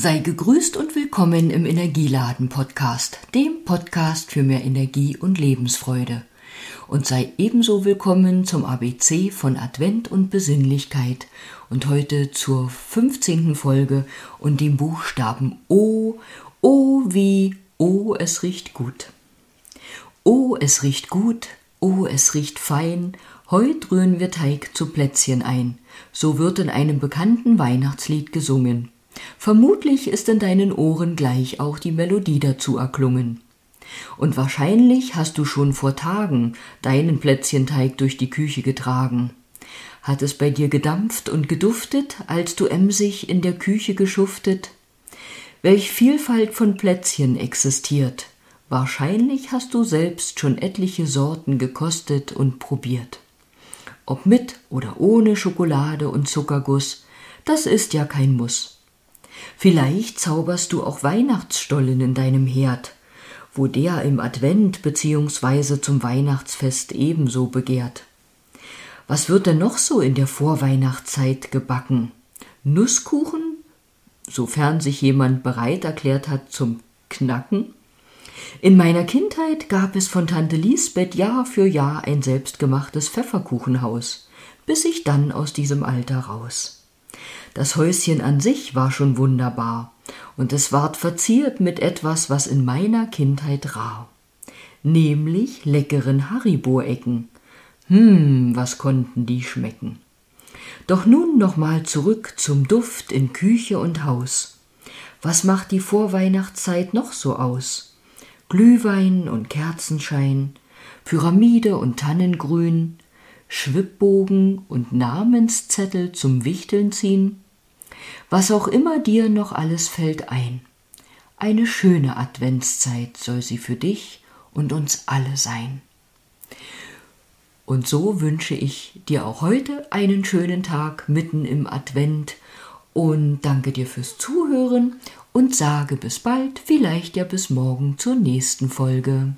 Sei gegrüßt und willkommen im Energieladen Podcast, dem Podcast für mehr Energie und Lebensfreude. Und sei ebenso willkommen zum ABC von Advent und Besinnlichkeit und heute zur 15. Folge und dem Buchstaben O, O wie O, es riecht gut. O, es riecht gut, O, es riecht fein, heut rühren wir Teig zu Plätzchen ein. So wird in einem bekannten Weihnachtslied gesungen. Vermutlich ist in deinen Ohren gleich auch die Melodie dazu erklungen. Und wahrscheinlich hast du schon vor Tagen deinen Plätzchenteig durch die Küche getragen. Hat es bei dir gedampft und geduftet, als du emsig in der Küche geschuftet? Welch Vielfalt von Plätzchen existiert. Wahrscheinlich hast du selbst schon etliche Sorten gekostet und probiert. Ob mit oder ohne Schokolade und Zuckerguss, das ist ja kein Muss. Vielleicht zauberst du auch Weihnachtsstollen in deinem Herd, wo der im Advent beziehungsweise zum Weihnachtsfest ebenso begehrt. Was wird denn noch so in der Vorweihnachtszeit gebacken? Nusskuchen, sofern sich jemand bereit erklärt hat zum Knacken? In meiner Kindheit gab es von Tante Lisbeth Jahr für Jahr ein selbstgemachtes Pfefferkuchenhaus, bis ich dann aus diesem Alter raus. Das Häuschen an sich war schon wunderbar, und es ward verziert mit etwas, was in meiner Kindheit rar, nämlich leckeren Haribo-Ecken. Hm, was konnten die schmecken. Doch nun noch mal zurück zum Duft in Küche und Haus. Was macht die Vorweihnachtszeit noch so aus? Glühwein und Kerzenschein, Pyramide und Tannengrün, Schwibbogen und Namenszettel zum Wichteln ziehen? Was auch immer dir noch alles fällt ein. Eine schöne Adventszeit soll sie für dich und uns alle sein. Und so wünsche ich dir auch heute einen schönen Tag mitten im Advent und danke dir fürs Zuhören und sage bis bald, vielleicht ja bis morgen zur nächsten Folge.